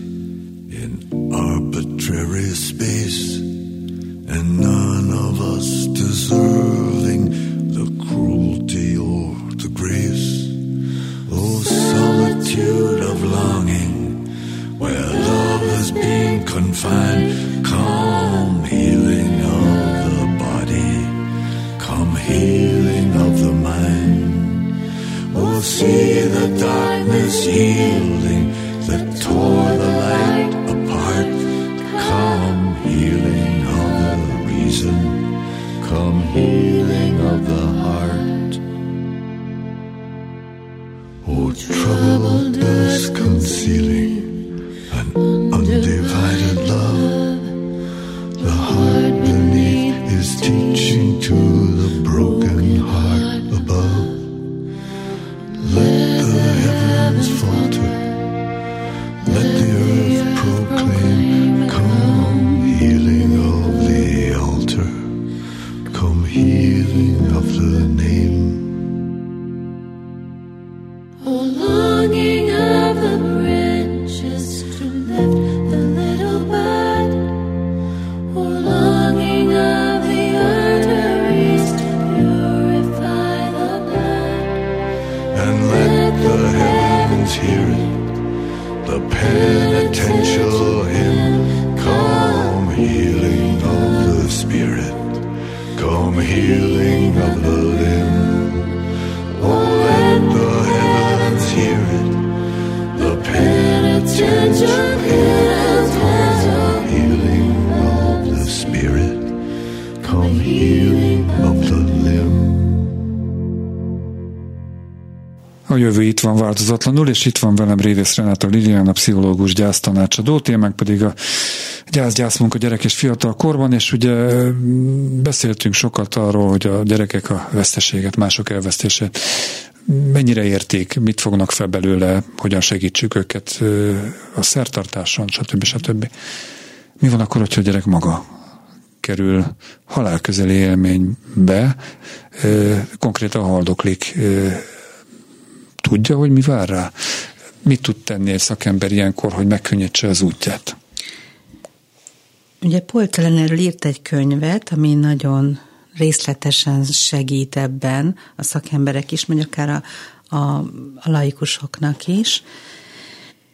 in arbitrary space, and none of us deserving jövő itt van változatlanul, és itt van velem Révész Renáta a pszichológus gyásztanácsadó, témánk pedig a gyász-gyászmunka gyerek és fiatal korban, és ugye beszéltünk sokat arról, hogy a gyerekek a veszteséget, mások elvesztését mennyire érték, mit fognak fel belőle, hogyan segítsük őket a szertartáson, stb. stb. Mi van akkor, hogyha a gyerek maga kerül halálközeli élménybe, konkrétan haldoklik, tudja, hogy mi vár rá? Mit tud tenni egy szakember ilyenkor, hogy megkönnyítse az útját? Ugye Poltelen erről írt egy könyvet, ami nagyon részletesen segít ebben a szakemberek is, vagy akár a, a, a laikusoknak is.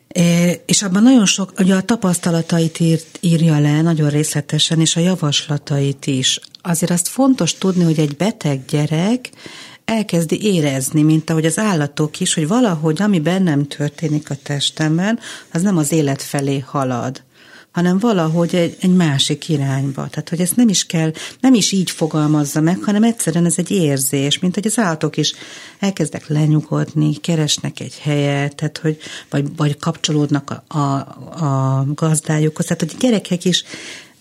É, és abban nagyon sok, ugye a tapasztalatait írt, írja le nagyon részletesen, és a javaslatait is. Azért azt fontos tudni, hogy egy beteg gyerek elkezdi érezni, mint ahogy az állatok is, hogy valahogy ami bennem történik a testemben, az nem az élet felé halad hanem valahogy egy, egy másik irányba. Tehát, hogy ezt nem is kell, nem is így fogalmazza meg, hanem egyszerűen ez egy érzés, mint hogy az állatok is elkezdek lenyugodni, keresnek egy helyet, tehát, hogy, vagy, vagy kapcsolódnak a, a, a gazdájukhoz. Tehát, hogy a gyerekek is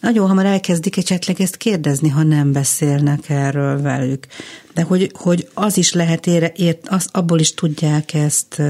nagyon hamar elkezdik esetleg ezt kérdezni, ha nem beszélnek erről velük. De hogy, hogy az is lehet, ére, ért, az, abból is tudják ezt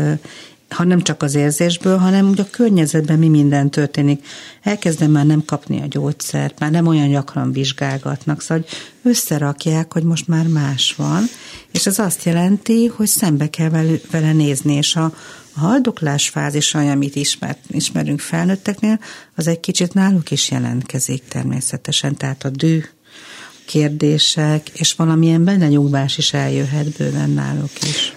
ha nem csak az érzésből, hanem úgy a környezetben mi minden történik. Elkezdem már nem kapni a gyógyszert, már nem olyan gyakran vizsgálgatnak, szóval hogy összerakják, hogy most már más van, és ez azt jelenti, hogy szembe kell vele nézni, és a, a haldoklás fázis, amit ismer, ismerünk felnőtteknél, az egy kicsit náluk is jelentkezik természetesen, tehát a dű, kérdések, és valamilyen bennyugvás is eljöhet bőven náluk is.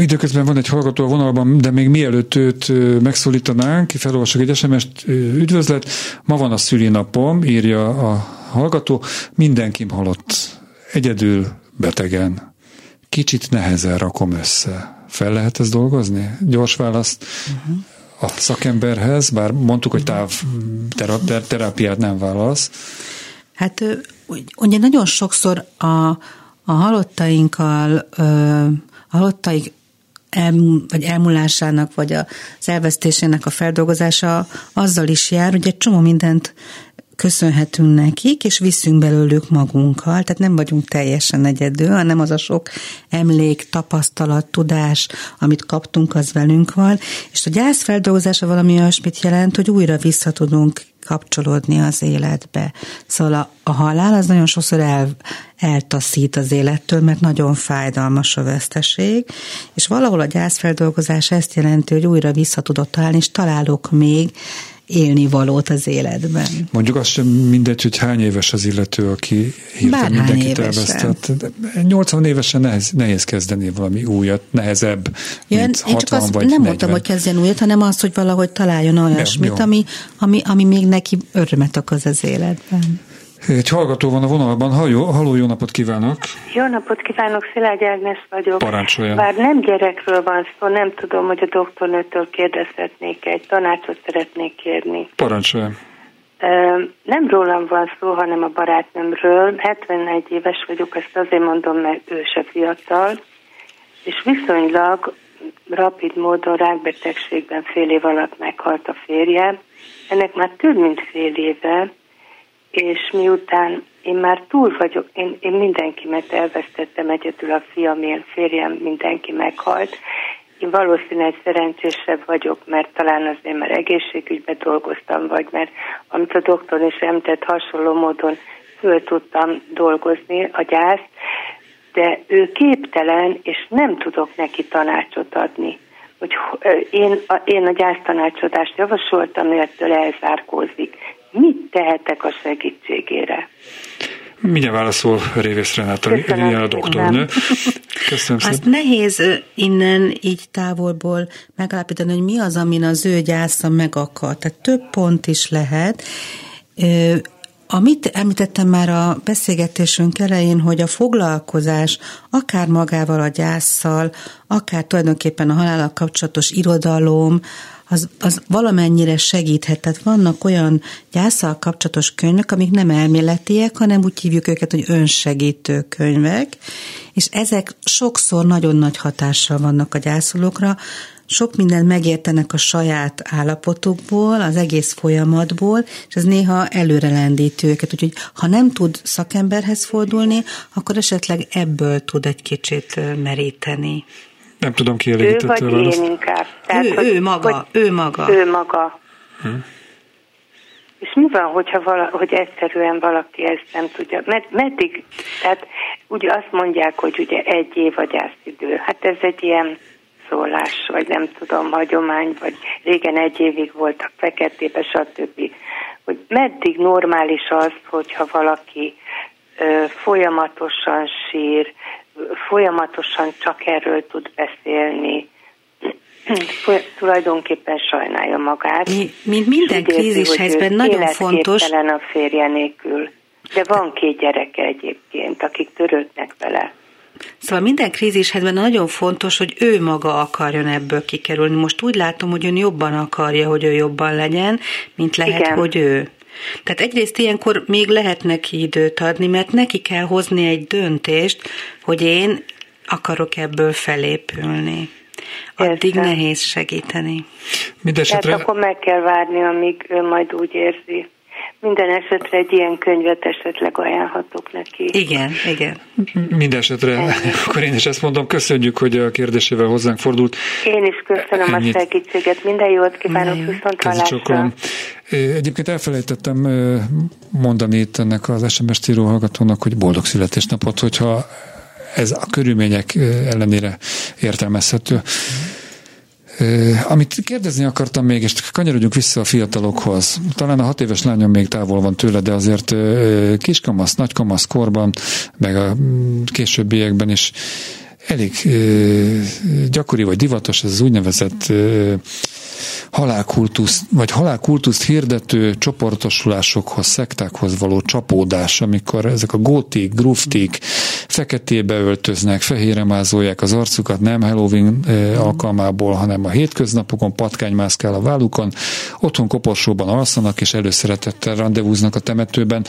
Időközben van egy hallgató a vonalban, de még mielőtt őt megszólítanánk, felolvasok egy SMS-t, üdvözlet, ma van a szülinapom, írja a hallgató, mindenki halott, egyedül, betegen, kicsit nehezen rakom össze. Fel lehet ezt dolgozni? Gyors választ. Uh-huh a szakemberhez, bár mondtuk, hogy táv terápiát nem válasz. Hát ugye nagyon sokszor a, a halottainkkal, a halottaik el, vagy elmúlásának, vagy az elvesztésének a feldolgozása azzal is jár, hogy egy csomó mindent köszönhetünk nekik, és viszünk belőlük magunkkal, tehát nem vagyunk teljesen egyedül, hanem az a sok emlék, tapasztalat, tudás, amit kaptunk, az velünk van, és a gyászfeldolgozása valami olyasmit jelent, hogy újra vissza tudunk kapcsolódni az életbe. Szóval a, a halál az nagyon sokszor el, eltaszít az élettől, mert nagyon fájdalmas a veszteség, és valahol a gyászfeldolgozás ezt jelenti, hogy újra vissza tudott találni, és találok még élni valót az életben. Mondjuk azt sem mindegy, hogy hány éves az illető, aki hirtelen mindenkit elvesztett. 80 évesen nehez, nehéz kezdeni valami újat, nehezebb, Ja, mint én 60 csak azt vagy nem 40. mondtam, hogy kezdjen újat, hanem azt, hogy valahogy találjon olyasmit, ami, ami, ami még neki örömet okoz az életben. Egy hallgató van a vonalban. Halló, halló jó napot kívánok! Jó napot kívánok, Szilágy Ágnes vagyok. Parancsoljon. Bár nem gyerekről van szó, nem tudom, hogy a doktornőtől kérdezhetnék egy tanácsot szeretnék kérni. Parancsoljon! Ö, Nem rólam van szó, hanem a barátnőmről. 71 éves vagyok, ezt azért mondom, mert ő se fiatal, és viszonylag rapid módon rákbetegségben fél év alatt meghalt a férje. Ennek már több mint fél éve, és miután én már túl vagyok, én, én mindenkimet elvesztettem, egyedül a fiam, én férjem, mindenki meghalt. Én valószínűleg szerencsésebb vagyok, mert talán azért, mert egészségügyben dolgoztam, vagy mert amit a doktor is említett, hasonló módon föl tudtam dolgozni a gyászt, de ő képtelen, és nem tudok neki tanácsot adni. Hogy én, a, én a gyásztanácsadást javasoltam, ő ettől elzárkózik. Mit tehetek a segítségére? Mindjárt válaszol Révész Renáta, a doktornő. Köszönöm Azt szépen. nehéz innen így távolból megalapítani, hogy mi az, amin az ő gyásza megakad. Tehát több pont is lehet. Amit említettem már a beszélgetésünk elején, hogy a foglalkozás akár magával a gyászsal, akár tulajdonképpen a halállal kapcsolatos irodalom, az, az valamennyire segíthet. Tehát vannak olyan gyászsal kapcsolatos könyvek, amik nem elméletiek, hanem úgy hívjuk őket, hogy önsegítő könyvek, és ezek sokszor nagyon nagy hatással vannak a gyászolókra, sok mindent megértenek a saját állapotukból, az egész folyamatból, és ez néha előre lendíti őket. Úgyhogy ha nem tud szakemberhez fordulni, akkor esetleg ebből tud egy kicsit meríteni. Nem tudom, Ő kielégítette vagy a választ. én inkább. Ő- ő maga, ő maga. Ő maga. És mi van, hogyha vala, hogy egyszerűen valaki ezt nem tudja? Med, meddig? Tehát ugye azt mondják, hogy ugye egy év a gyászidő. Hát ez egy ilyen szólás, vagy nem tudom, hagyomány, vagy régen egy évig voltak feketébe, stb. Hogy meddig normális az, hogyha valaki ö, folyamatosan sír, folyamatosan csak erről tud beszélni, tulajdonképpen sajnálja magát. Mi- mint minden krízishelyzetben nagyon fontos- a férje nélkül. De van két gyereke egyébként, akik törődnek vele. Szóval minden krízishelyzetben nagyon fontos, hogy ő maga akarjon ebből kikerülni. Most úgy látom, hogy ön jobban akarja, hogy ő jobban legyen, mint lehet, Igen. hogy ő. Tehát egyrészt ilyenkor még lehet neki időt adni, mert neki kell hozni egy döntést, hogy én akarok ebből felépülni. Addig Értem. nehéz segíteni. Tehát Mindenesetre akkor meg kell várni, amíg ő majd úgy érzi. Minden esetre egy ilyen könyvet esetleg ajánlhatok neki. Igen, igen. Mindenesetre, akkor én is ezt mondom, köszönjük, hogy a kérdésével hozzánk fordult. Én is köszönöm Ennyit. a segítséget. Minden jót kívánok, Minden jót. viszont hallásra. Egyébként elfelejtettem mondani itt ennek az SMS író hallgatónak, hogy boldog születésnapot, hogyha ez a körülmények ellenére értelmezhető. Ö, Amit kérdezni akartam még, és kanyarodjunk vissza a fiatalokhoz. Talán a hat éves lányom még távol van tőle, de azért kiskamasz, nagykamasz korban, meg a mm, későbbiekben is elég gyakori vagy divatos ez az úgynevezett ö, halálkultusz, vagy halálkultuszt hirdető csoportosulásokhoz, szektákhoz való csapódás, amikor ezek a gótik, gruftik feketébe öltöznek, fehére mázolják az arcukat, nem Halloween eh, alkalmából, hanem a hétköznapokon patkánymászkál a vállukon, otthon koporsóban alszanak, és előszeretettel rendezvúznak a temetőben.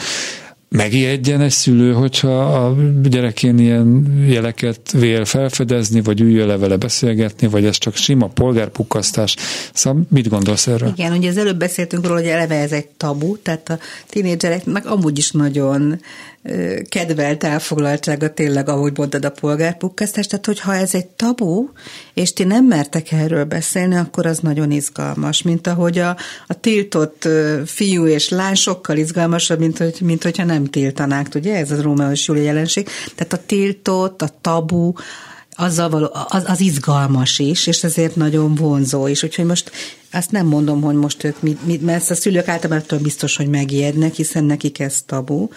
Megijedjen egy szülő, hogyha a gyerekén ilyen jeleket vél felfedezni, vagy üljön le beszélgetni, vagy ez csak sima polgárpukkasztás. Szóval mit gondolsz erről? Igen, ugye az előbb beszéltünk róla, hogy eleve ez egy tabu, tehát a tínédzsereknek amúgy is nagyon kedvelt elfoglaltsága tényleg, ahogy mondtad, a polgárpukkasztás. Tehát, hogyha ez egy tabu, és ti nem mertek erről beszélni, akkor az nagyon izgalmas, mint ahogy a, a tiltott fiú és lány sokkal izgalmasabb, mint, hogy, mint hogyha nem tiltanák, ugye? Ez a Rómeó és Júlia jelenség. Tehát a tiltott, a tabu, azzal való, az, az izgalmas is, és ezért nagyon vonzó is. Úgyhogy most azt nem mondom, hogy most ők, mit, mit, mert a szülők általában biztos, hogy megijednek, hiszen nekik ez tabu,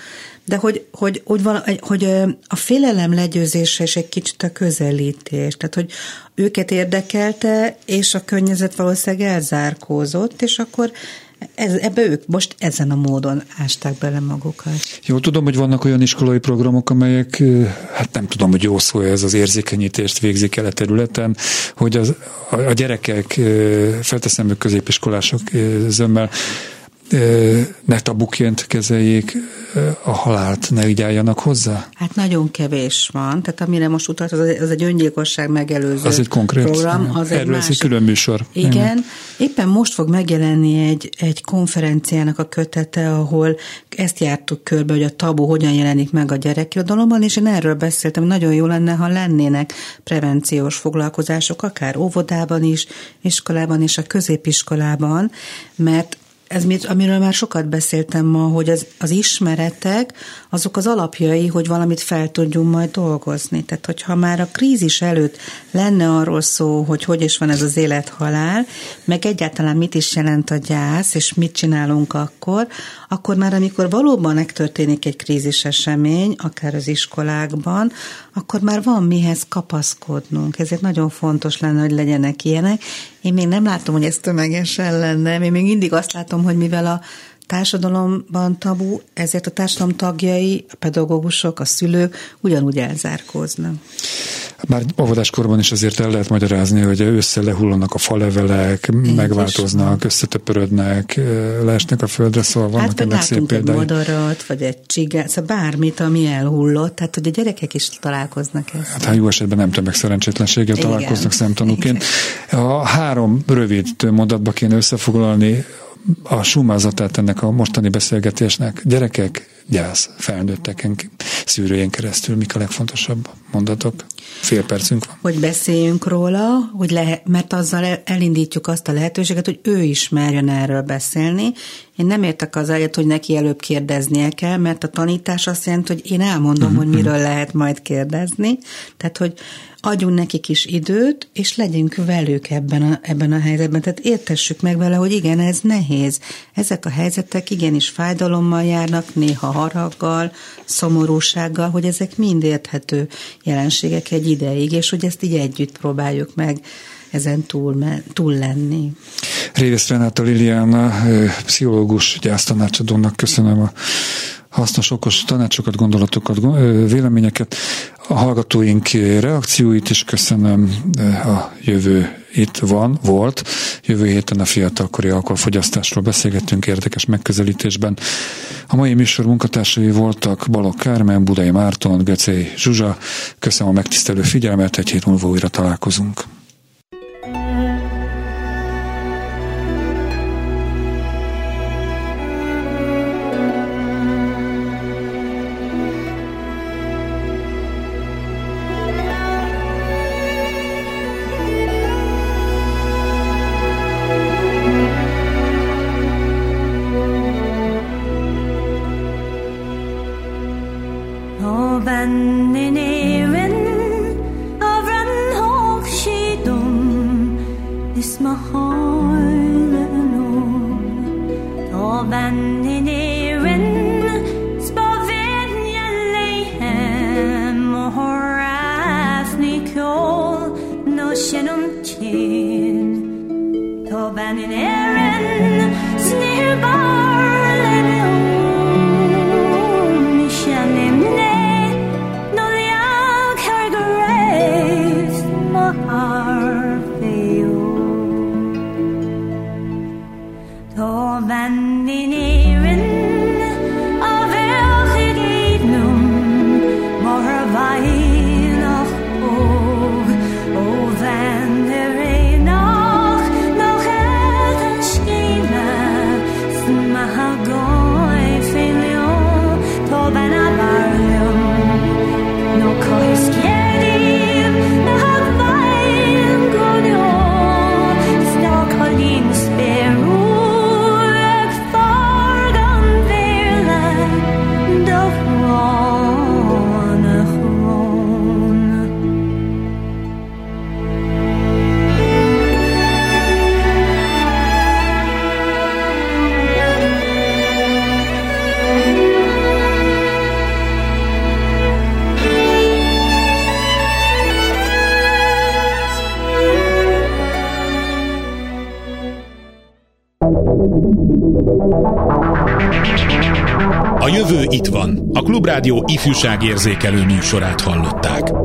de hogy, hogy, hogy, vala, hogy a félelem legyőzése és egy kicsit a közelítés, tehát hogy őket érdekelte, és a környezet valószínűleg elzárkózott, és akkor ez, ebbe ők most ezen a módon ásták bele magukat. Jó, tudom, hogy vannak olyan iskolai programok, amelyek, hát nem tudom, hogy jó szó ez az érzékenyítést végzik el a területen, hogy az, a, a gyerekek, felteszem ők középiskolások zömmel, ne tabuként kezeljék a halált, ne így álljanak hozzá? Hát nagyon kevés van, tehát amire most utalt, az, az egy öngyilkosság megelőző Az egy konkrét, program. Az egy erről egy másik. külön műsor. Igen, éppen most fog megjelenni egy, egy konferenciának a kötete, ahol ezt jártuk körbe, hogy a tabu hogyan jelenik meg a gyerekirodalomban, és én erről beszéltem, nagyon jó lenne, ha lennének prevenciós foglalkozások, akár óvodában is, iskolában és a középiskolában, mert ez, amiről már sokat beszéltem ma, hogy az, az ismeretek, azok az alapjai, hogy valamit fel tudjunk majd dolgozni. Tehát, hogyha már a krízis előtt lenne arról szó, hogy hogy is van ez az élet-halál, meg egyáltalán mit is jelent a gyász, és mit csinálunk akkor, akkor már amikor valóban megtörténik egy krízis esemény, akár az iskolákban, akkor már van mihez kapaszkodnunk. Ezért nagyon fontos lenne, hogy legyenek ilyenek. Én még nem látom, hogy ez tömegesen lenne. Én még mindig azt látom, hogy mivel a társadalomban tabu, ezért a társadalom tagjai, a pedagógusok, a szülők ugyanúgy elzárkóznak. Már óvodáskorban is azért el lehet magyarázni, hogy össze lehullanak a falevelek, megváltoznak, összetöpörödnek, leesnek a földre, szóval vannak hát ennek szép látunk egy példái. madarat, vagy egy csigát, szóval bármit, ami elhullott, tehát hogy a gyerekek is találkoznak ezt. Hát, ha jó esetben nem tömeg szerencsétlenséggel Igen. találkoznak szemtanúként. A három rövid mondatba kéne összefoglalni a sumázatát ennek a mostani beszélgetésnek. Gyerekek, gyász, felnőtteken szűrőjén keresztül, mik a legfontosabb mondatok? Fél percünk van. hogy beszéljünk róla, hogy lehet, mert azzal el- elindítjuk azt a lehetőséget, hogy ő is merjen erről beszélni. Én nem értek az egyet, hogy neki előbb kérdeznie kell, mert a tanítás azt jelenti, hogy én elmondom, hogy miről lehet majd kérdezni. Tehát, hogy adjunk nekik is időt, és legyünk velük ebben a, ebben a helyzetben. Tehát értessük meg vele, hogy igen, ez nehéz. Ezek a helyzetek igenis fájdalommal járnak, néha haraggal, szomorúsággal, hogy ezek mind érthető jelenségek egy ideig, és hogy ezt így együtt próbáljuk meg ezen túl, me- túl lenni. Révész Renáta Liliana, pszichológus, gyásztanácsadónak köszönöm a hasznos, okos tanácsokat, gondolatokat, véleményeket, a hallgatóink reakcióit is köszönöm, a jövő itt van, volt. Jövő héten a fiatalkori alkoholfogyasztásról beszélgettünk érdekes megközelítésben. A mai műsor munkatársai voltak Balogh Kármen, Budai Márton, Göcei Zsuzsa. Köszönöm a megtisztelő figyelmet, egy hét múlva újra találkozunk. ben Klubrádió ifjúságérzékelő műsorát hallották.